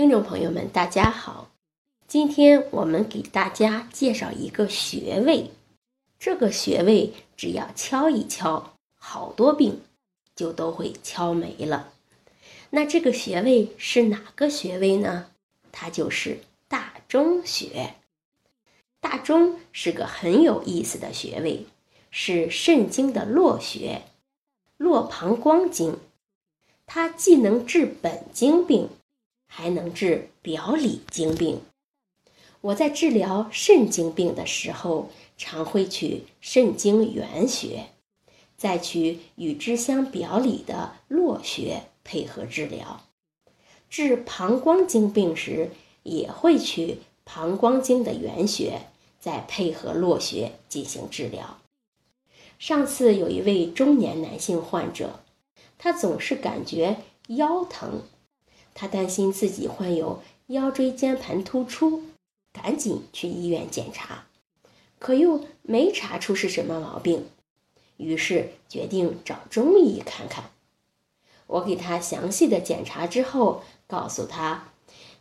听众朋友们，大家好，今天我们给大家介绍一个穴位，这个穴位只要敲一敲，好多病就都会敲没了。那这个穴位是哪个穴位呢？它就是大中穴。大中是个很有意思的穴位，是肾经的络穴，络膀胱经，它既能治本经病。还能治表里经病。我在治疗肾经病的时候，常会取肾经原穴，再取与之相表里的络穴配合治疗。治膀胱经病时，也会取膀胱经的原穴，再配合络穴进行治疗。上次有一位中年男性患者，他总是感觉腰疼。他担心自己患有腰椎间盘突出，赶紧去医院检查，可又没查出是什么毛病，于是决定找中医看看。我给他详细的检查之后，告诉他：“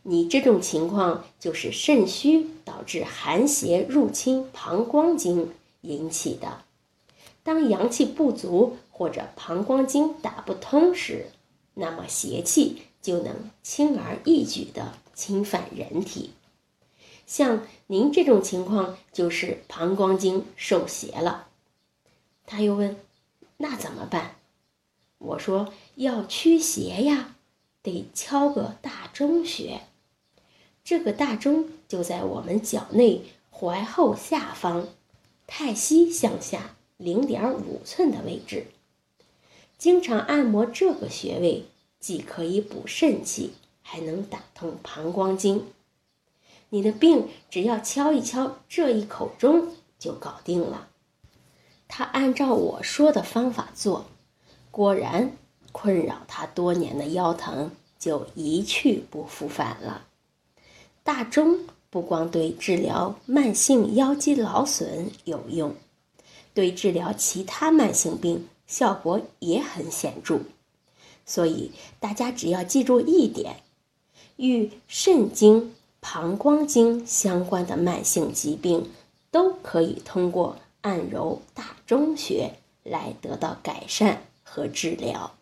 你这种情况就是肾虚导致寒邪入侵膀胱经引起的。当阳气不足或者膀胱经打不通时，那么邪气。”就能轻而易举地侵犯人体。像您这种情况，就是膀胱经受邪了。他又问：“那怎么办？”我说：“要驱邪呀，得敲个大中穴。这个大钟就在我们脚内踝后下方，太溪向下零点五寸的位置。经常按摩这个穴位。”既可以补肾气，还能打通膀胱经。你的病只要敲一敲这一口钟就搞定了。他按照我说的方法做，果然困扰他多年的腰疼就一去不复返了。大钟不光对治疗慢性腰肌劳损有用，对治疗其他慢性病效果也很显著。所以大家只要记住一点，与肾经、膀胱经相关的慢性疾病，都可以通过按揉大中穴来得到改善和治疗。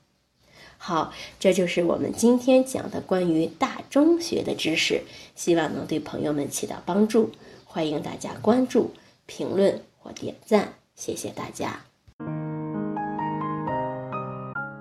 好，这就是我们今天讲的关于大中穴的知识，希望能对朋友们起到帮助。欢迎大家关注、评论或点赞，谢谢大家。